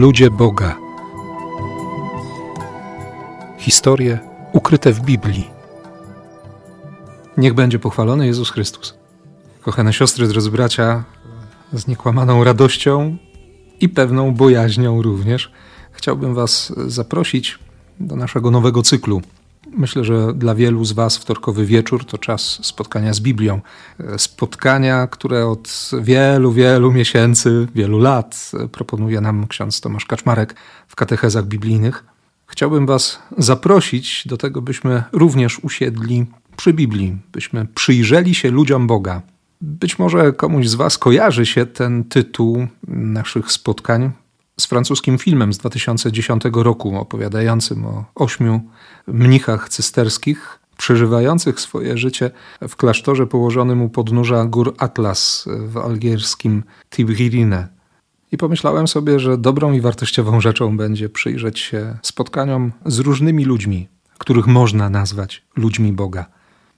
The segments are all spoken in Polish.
Ludzie Boga. Historie ukryte w Biblii. Niech będzie pochwalony Jezus Chrystus. Kochane siostry, drodzy bracia, z niekłamaną radością i pewną bojaźnią również chciałbym Was zaprosić do naszego nowego cyklu Myślę, że dla wielu z Was wtorkowy wieczór to czas spotkania z Biblią. Spotkania, które od wielu, wielu miesięcy, wielu lat proponuje nam ksiądz Tomasz Kaczmarek w katechezach biblijnych. Chciałbym Was zaprosić do tego, byśmy również usiedli przy Biblii, byśmy przyjrzeli się ludziom Boga. Być może komuś z Was kojarzy się ten tytuł naszych spotkań, z francuskim filmem z 2010 roku opowiadającym o ośmiu mnichach cysterskich przeżywających swoje życie w klasztorze położonym u podnóża gór Atlas w algierskim Tibirine. I pomyślałem sobie, że dobrą i wartościową rzeczą będzie przyjrzeć się spotkaniom z różnymi ludźmi, których można nazwać ludźmi Boga.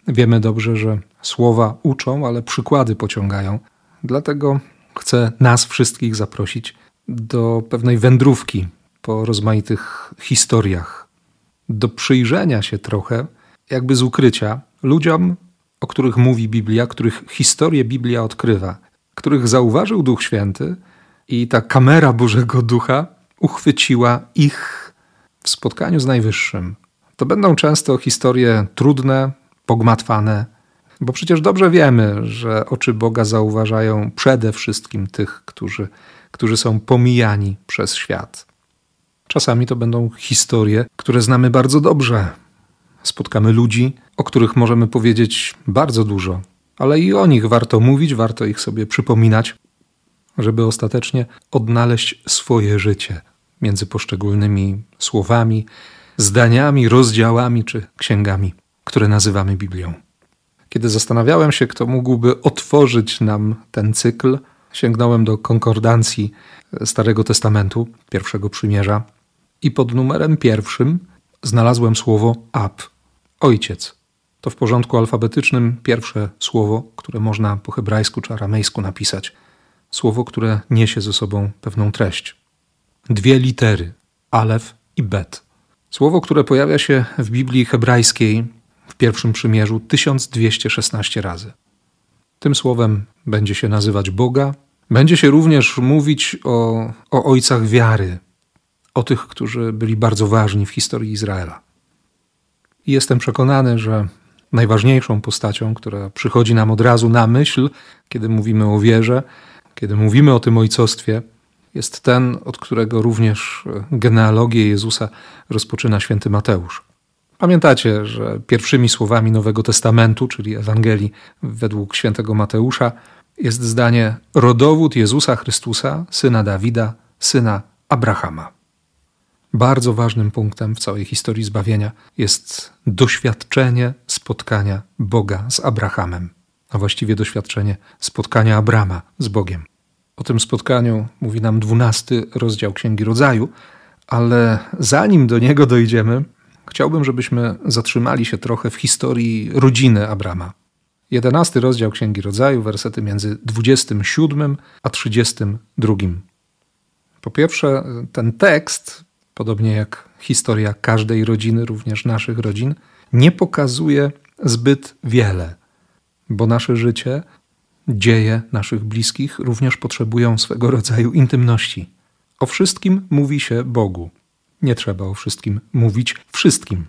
Wiemy dobrze, że słowa uczą, ale przykłady pociągają. Dlatego chcę nas wszystkich zaprosić do pewnej wędrówki po rozmaitych historiach, do przyjrzenia się trochę, jakby z ukrycia, ludziom, o których mówi Biblia, których historię Biblia odkrywa, których zauważył Duch Święty i ta kamera Bożego Ducha uchwyciła ich w spotkaniu z Najwyższym. To będą często historie trudne, pogmatwane, bo przecież dobrze wiemy, że oczy Boga zauważają przede wszystkim tych, którzy którzy są pomijani przez świat. Czasami to będą historie, które znamy bardzo dobrze. Spotkamy ludzi, o których możemy powiedzieć bardzo dużo, ale i o nich warto mówić, warto ich sobie przypominać, żeby ostatecznie odnaleźć swoje życie między poszczególnymi słowami, zdaniami, rozdziałami czy księgami, które nazywamy Biblią. Kiedy zastanawiałem się, kto mógłby otworzyć nam ten cykl, sięgnąłem do konkordancji Starego Testamentu, pierwszego przymierza, i pod numerem pierwszym znalazłem słowo ab, ojciec. To w porządku alfabetycznym pierwsze słowo, które można po hebrajsku czy aramejsku napisać. Słowo, które niesie ze sobą pewną treść. Dwie litery, alef i bet. Słowo, które pojawia się w Biblii hebrajskiej w pierwszym przymierzu 1216 razy. Tym słowem będzie się nazywać Boga. Będzie się również mówić o, o ojcach wiary, o tych, którzy byli bardzo ważni w historii Izraela. I jestem przekonany, że najważniejszą postacią, która przychodzi nam od razu na myśl, kiedy mówimy o wierze, kiedy mówimy o tym ojcostwie, jest ten, od którego również genealogię Jezusa rozpoczyna święty Mateusz. Pamiętacie, że pierwszymi słowami Nowego Testamentu, czyli Ewangelii według świętego Mateusza, jest zdanie rodowód Jezusa Chrystusa, syna Dawida, syna Abrahama. Bardzo ważnym punktem w całej historii zbawienia jest doświadczenie spotkania Boga z Abrahamem, a właściwie doświadczenie spotkania Abrama z Bogiem. O tym spotkaniu mówi nam dwunasty rozdział Księgi Rodzaju, ale zanim do niego dojdziemy, chciałbym, żebyśmy zatrzymali się trochę w historii rodziny Abrama. Jedenasty rozdział Księgi Rodzaju, wersety między 27 a 32. Po pierwsze, ten tekst, podobnie jak historia każdej rodziny, również naszych rodzin, nie pokazuje zbyt wiele, bo nasze życie, dzieje naszych bliskich również potrzebują swego rodzaju intymności. O wszystkim mówi się Bogu. Nie trzeba o wszystkim mówić wszystkim.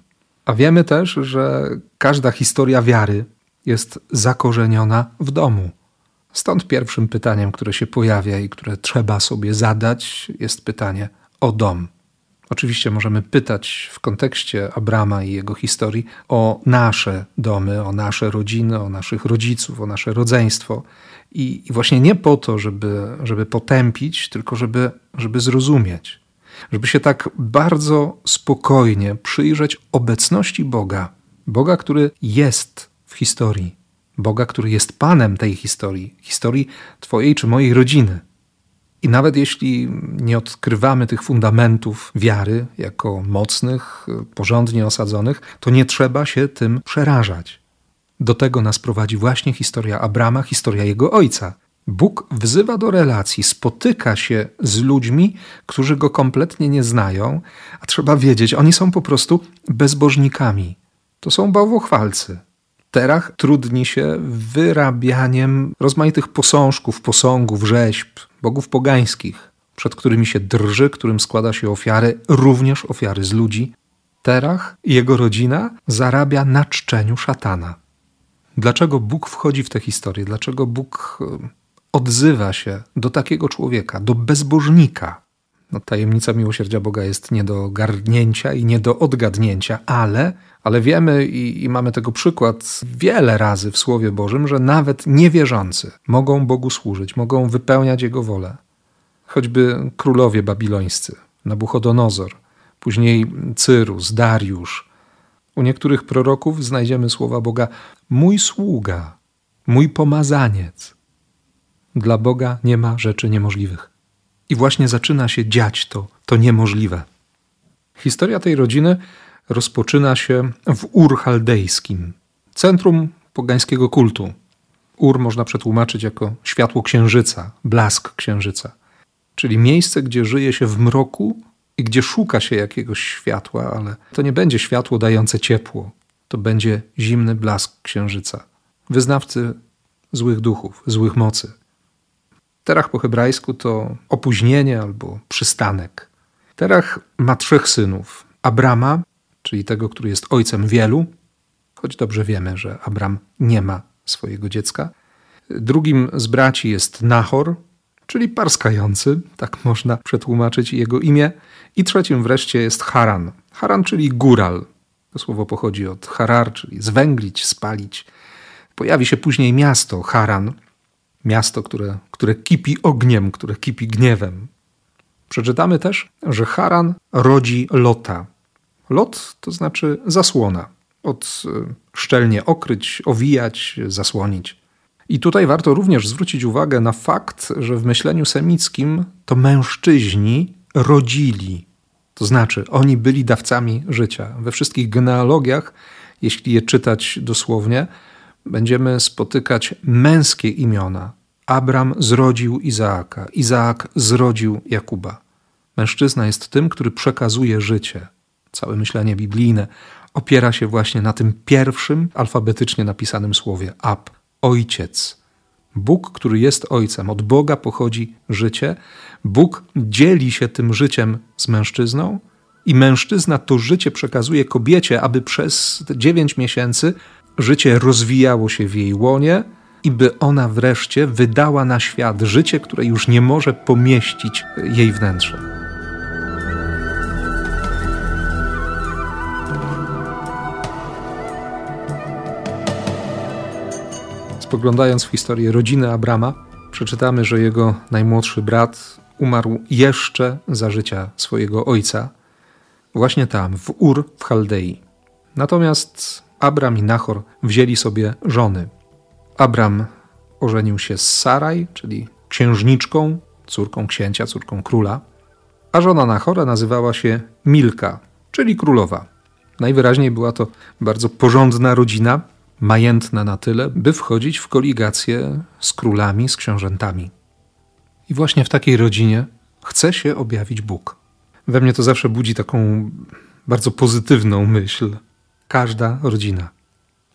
A wiemy też, że każda historia wiary jest zakorzeniona w domu. Stąd pierwszym pytaniem, które się pojawia i które trzeba sobie zadać, jest pytanie o dom. Oczywiście możemy pytać w kontekście Abrama i jego historii o nasze domy, o nasze rodziny, o naszych rodziców, o nasze rodzeństwo. I, właśnie nie po to, żeby, żeby potępić, tylko żeby, żeby zrozumieć, żeby się tak bardzo spokojnie przyjrzeć obecności Boga. Boga, który jest w historii. Boga, który jest Panem tej historii, historii Twojej czy mojej rodziny. I nawet jeśli nie odkrywamy tych fundamentów wiary jako mocnych, porządnie osadzonych, to nie trzeba się tym przerażać. Do tego nas prowadzi właśnie historia Abrama, historia jego ojca. Bóg wzywa do relacji, spotyka się z ludźmi, którzy go kompletnie nie znają, a trzeba wiedzieć, oni są po prostu bezbożnikami. To są bałwochwalcy. Terach trudni się wyrabianiem rozmaitych posążków, posągów, rzeźb, bogów pogańskich, przed którymi się drży, którym składa się ofiary, również ofiary z ludzi. Terach i jego rodzina zarabia na czczeniu szatana. Dlaczego Bóg wchodzi w tę historię? Dlaczego Bóg odzywa się do takiego człowieka, do bezbożnika? No, tajemnica miłosierdzia Boga jest nie do garnięcia i nie do odgadnięcia, ale, ale wiemy i, i mamy tego przykład wiele razy w Słowie Bożym, że nawet niewierzący mogą Bogu służyć, mogą wypełniać Jego wolę. Choćby królowie babilońscy, Nabuchodonozor, później Cyrus, Dariusz. U niektórych proroków znajdziemy słowa Boga: Mój sługa, mój pomazaniec. Dla Boga nie ma rzeczy niemożliwych. I właśnie zaczyna się dziać to, to niemożliwe. Historia tej rodziny rozpoczyna się w Ur Chaldejskim, centrum pogańskiego kultu. Ur można przetłumaczyć jako światło księżyca, blask księżyca, czyli miejsce, gdzie żyje się w mroku i gdzie szuka się jakiegoś światła, ale to nie będzie światło dające ciepło, to będzie zimny blask księżyca. Wyznawcy złych duchów, złych mocy. Terach po hebrajsku to opóźnienie albo przystanek. Terach ma trzech synów: Abrama, czyli tego, który jest ojcem wielu, choć dobrze wiemy, że Abram nie ma swojego dziecka. Drugim z braci jest Nahor, czyli parskający, tak można przetłumaczyć jego imię. I trzecim wreszcie jest Haran. Haran, czyli góral. To słowo pochodzi od harar, czyli zwęglić, spalić. Pojawi się później miasto Haran, miasto, które, które kipi ogniem, które kipi gniewem. Przeczytamy też, że Haran rodzi Lota. Lot to znaczy zasłona. Od e, szczelnie okryć, owijać, zasłonić. I tutaj warto również zwrócić uwagę na fakt, że w myśleniu semickim to mężczyźni rodzili. To znaczy, oni byli dawcami życia. We wszystkich genealogiach, jeśli je czytać dosłownie, będziemy spotykać męskie imiona. Abram zrodził Izaaka, Izaak zrodził Jakuba. Mężczyzna jest tym, który przekazuje życie. Całe myślenie biblijne opiera się właśnie na tym pierwszym alfabetycznie napisanym słowie ab, ojciec. Bóg, który jest ojcem, od Boga pochodzi życie. Bóg dzieli się tym życiem z mężczyzną, i mężczyzna to życie przekazuje kobiecie, aby przez dziewięć miesięcy życie rozwijało się w jej łonie i by ona wreszcie wydała na świat życie, które już nie może pomieścić jej wnętrze. Spoglądając w historię rodziny Abrama, przeczytamy, że jego najmłodszy brat umarł jeszcze za życia swojego ojca, właśnie tam, w Ur w Chaldei. Natomiast Abram i Nachor wzięli sobie żony. Abram ożenił się z Saraj, czyli księżniczką, córką księcia, córką króla, a żona Nachora nazywała się Milka, czyli królowa. Najwyraźniej była to bardzo porządna rodzina, majętna na tyle, by wchodzić w koligację z królami, z książętami. I właśnie w takiej rodzinie chce się objawić Bóg. We mnie to zawsze budzi taką bardzo pozytywną myśl. Każda rodzina,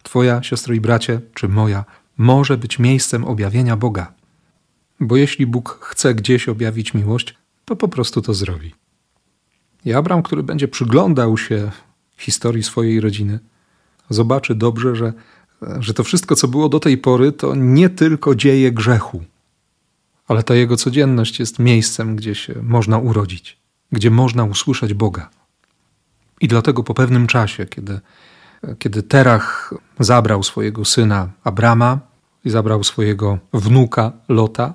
Twoja siostro i bracie, czy moja, może być miejscem objawienia Boga. Bo jeśli Bóg chce gdzieś objawić miłość, to po prostu to zrobi. I Abraham, który będzie przyglądał się historii swojej rodziny, zobaczy dobrze, że, że to wszystko, co było do tej pory, to nie tylko dzieje grzechu, ale ta jego codzienność jest miejscem, gdzie się można urodzić, gdzie można usłyszeć Boga. I dlatego po pewnym czasie, kiedy, kiedy Terach zabrał swojego syna Abrama i zabrał swojego wnuka Lota,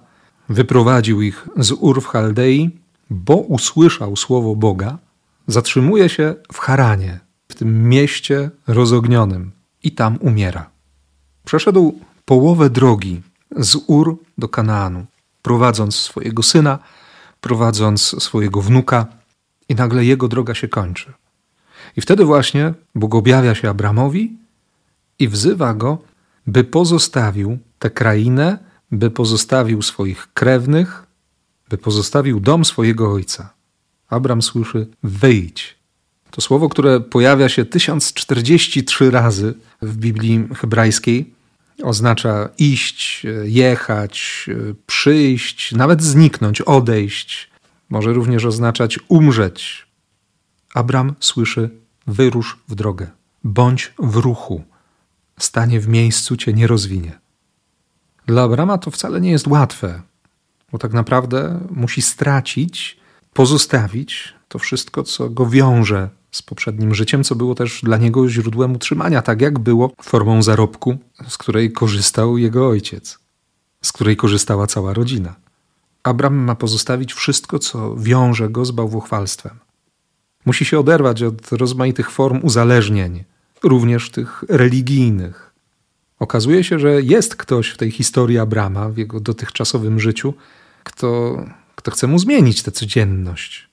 wyprowadził ich z Ur w Chaldei, bo usłyszał słowo Boga, zatrzymuje się w Haranie, w tym mieście rozognionym i tam umiera. Przeszedł połowę drogi z Ur do Kanaanu, prowadząc swojego syna, prowadząc swojego wnuka, i nagle jego droga się kończy. I wtedy właśnie Bóg objawia się Abramowi i wzywa go, by pozostawił tę krainę, by pozostawił swoich krewnych, by pozostawił dom swojego ojca. Abram słyszy: wyjdź. To słowo, które pojawia się 1043 razy w Biblii hebrajskiej, oznacza iść, jechać, przyjść, nawet zniknąć, odejść. Może również oznaczać umrzeć. Abram słyszy: wyrusz w drogę, bądź w ruchu, stanie w miejscu cię nie rozwinie. Dla Abrama to wcale nie jest łatwe, bo tak naprawdę musi stracić, pozostawić to wszystko, co go wiąże z poprzednim życiem, co było też dla niego źródłem utrzymania, tak jak było formą zarobku, z której korzystał jego ojciec, z której korzystała cała rodzina. Abram ma pozostawić wszystko, co wiąże go z bałwochwalstwem. Musi się oderwać od rozmaitych form uzależnień, również tych religijnych. Okazuje się, że jest ktoś w tej historii Abrama, w jego dotychczasowym życiu, kto, kto chce mu zmienić tę codzienność.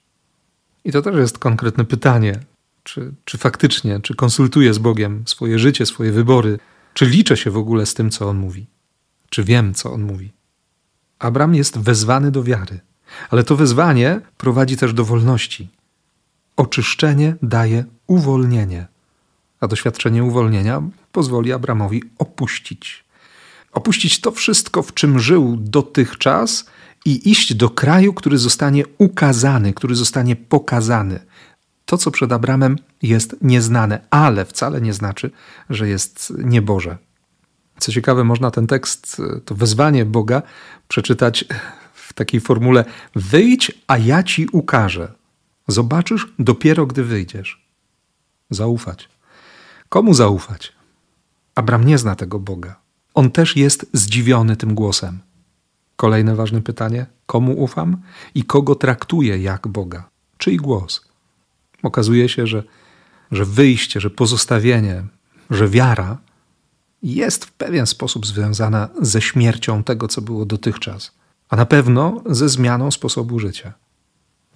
I to też jest konkretne pytanie, czy, czy faktycznie, czy konsultuję z Bogiem swoje życie, swoje wybory, czy liczę się w ogóle z tym, co On mówi, czy wiem, co On mówi. Abram jest wezwany do wiary, ale to wezwanie prowadzi też do wolności. Oczyszczenie daje uwolnienie, a doświadczenie uwolnienia pozwoli Abramowi opuścić. Opuścić to wszystko, w czym żył dotychczas i iść do kraju, który zostanie ukazany, który zostanie pokazany. To, co przed Abramem jest nieznane, ale wcale nie znaczy, że jest nieboże. Co ciekawe, można ten tekst, to wezwanie Boga przeczytać w takiej formule: Wyjdź, a ja ci ukażę. Zobaczysz dopiero, gdy wyjdziesz. Zaufać. Komu zaufać? Abram nie zna tego Boga. On też jest zdziwiony tym głosem. Kolejne ważne pytanie: komu ufam i kogo traktuję jak Boga? Czyj głos? Okazuje się, że, że wyjście, że pozostawienie, że wiara jest w pewien sposób związana ze śmiercią tego, co było dotychczas, a na pewno ze zmianą sposobu życia.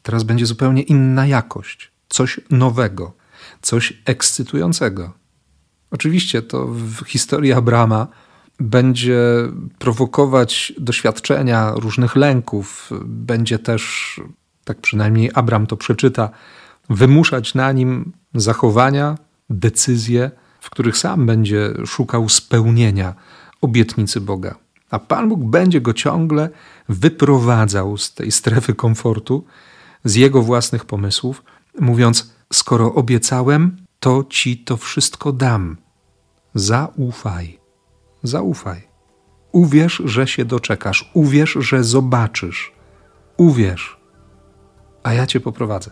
Teraz będzie zupełnie inna jakość, coś nowego, coś ekscytującego. Oczywiście to w historii Abrama będzie prowokować doświadczenia różnych lęków, będzie też, tak przynajmniej Abram to przeczyta, wymuszać na nim zachowania, decyzje, w których sam będzie szukał spełnienia obietnicy Boga. A Pan Bóg będzie go ciągle wyprowadzał z tej strefy komfortu, z jego własnych pomysłów, mówiąc: Skoro obiecałem, to ci to wszystko dam. Zaufaj. Zaufaj. Uwierz, że się doczekasz. Uwierz, że zobaczysz. Uwierz, a ja cię poprowadzę.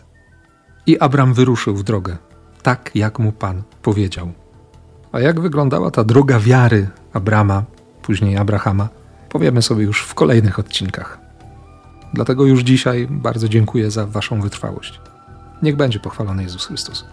I Abram wyruszył w drogę, tak jak mu Pan powiedział. A jak wyglądała ta droga wiary Abrama, później Abrahama, powiemy sobie już w kolejnych odcinkach. Dlatego już dzisiaj bardzo dziękuję za Waszą wytrwałość. Niech będzie pochwalony Jezus Chrystus.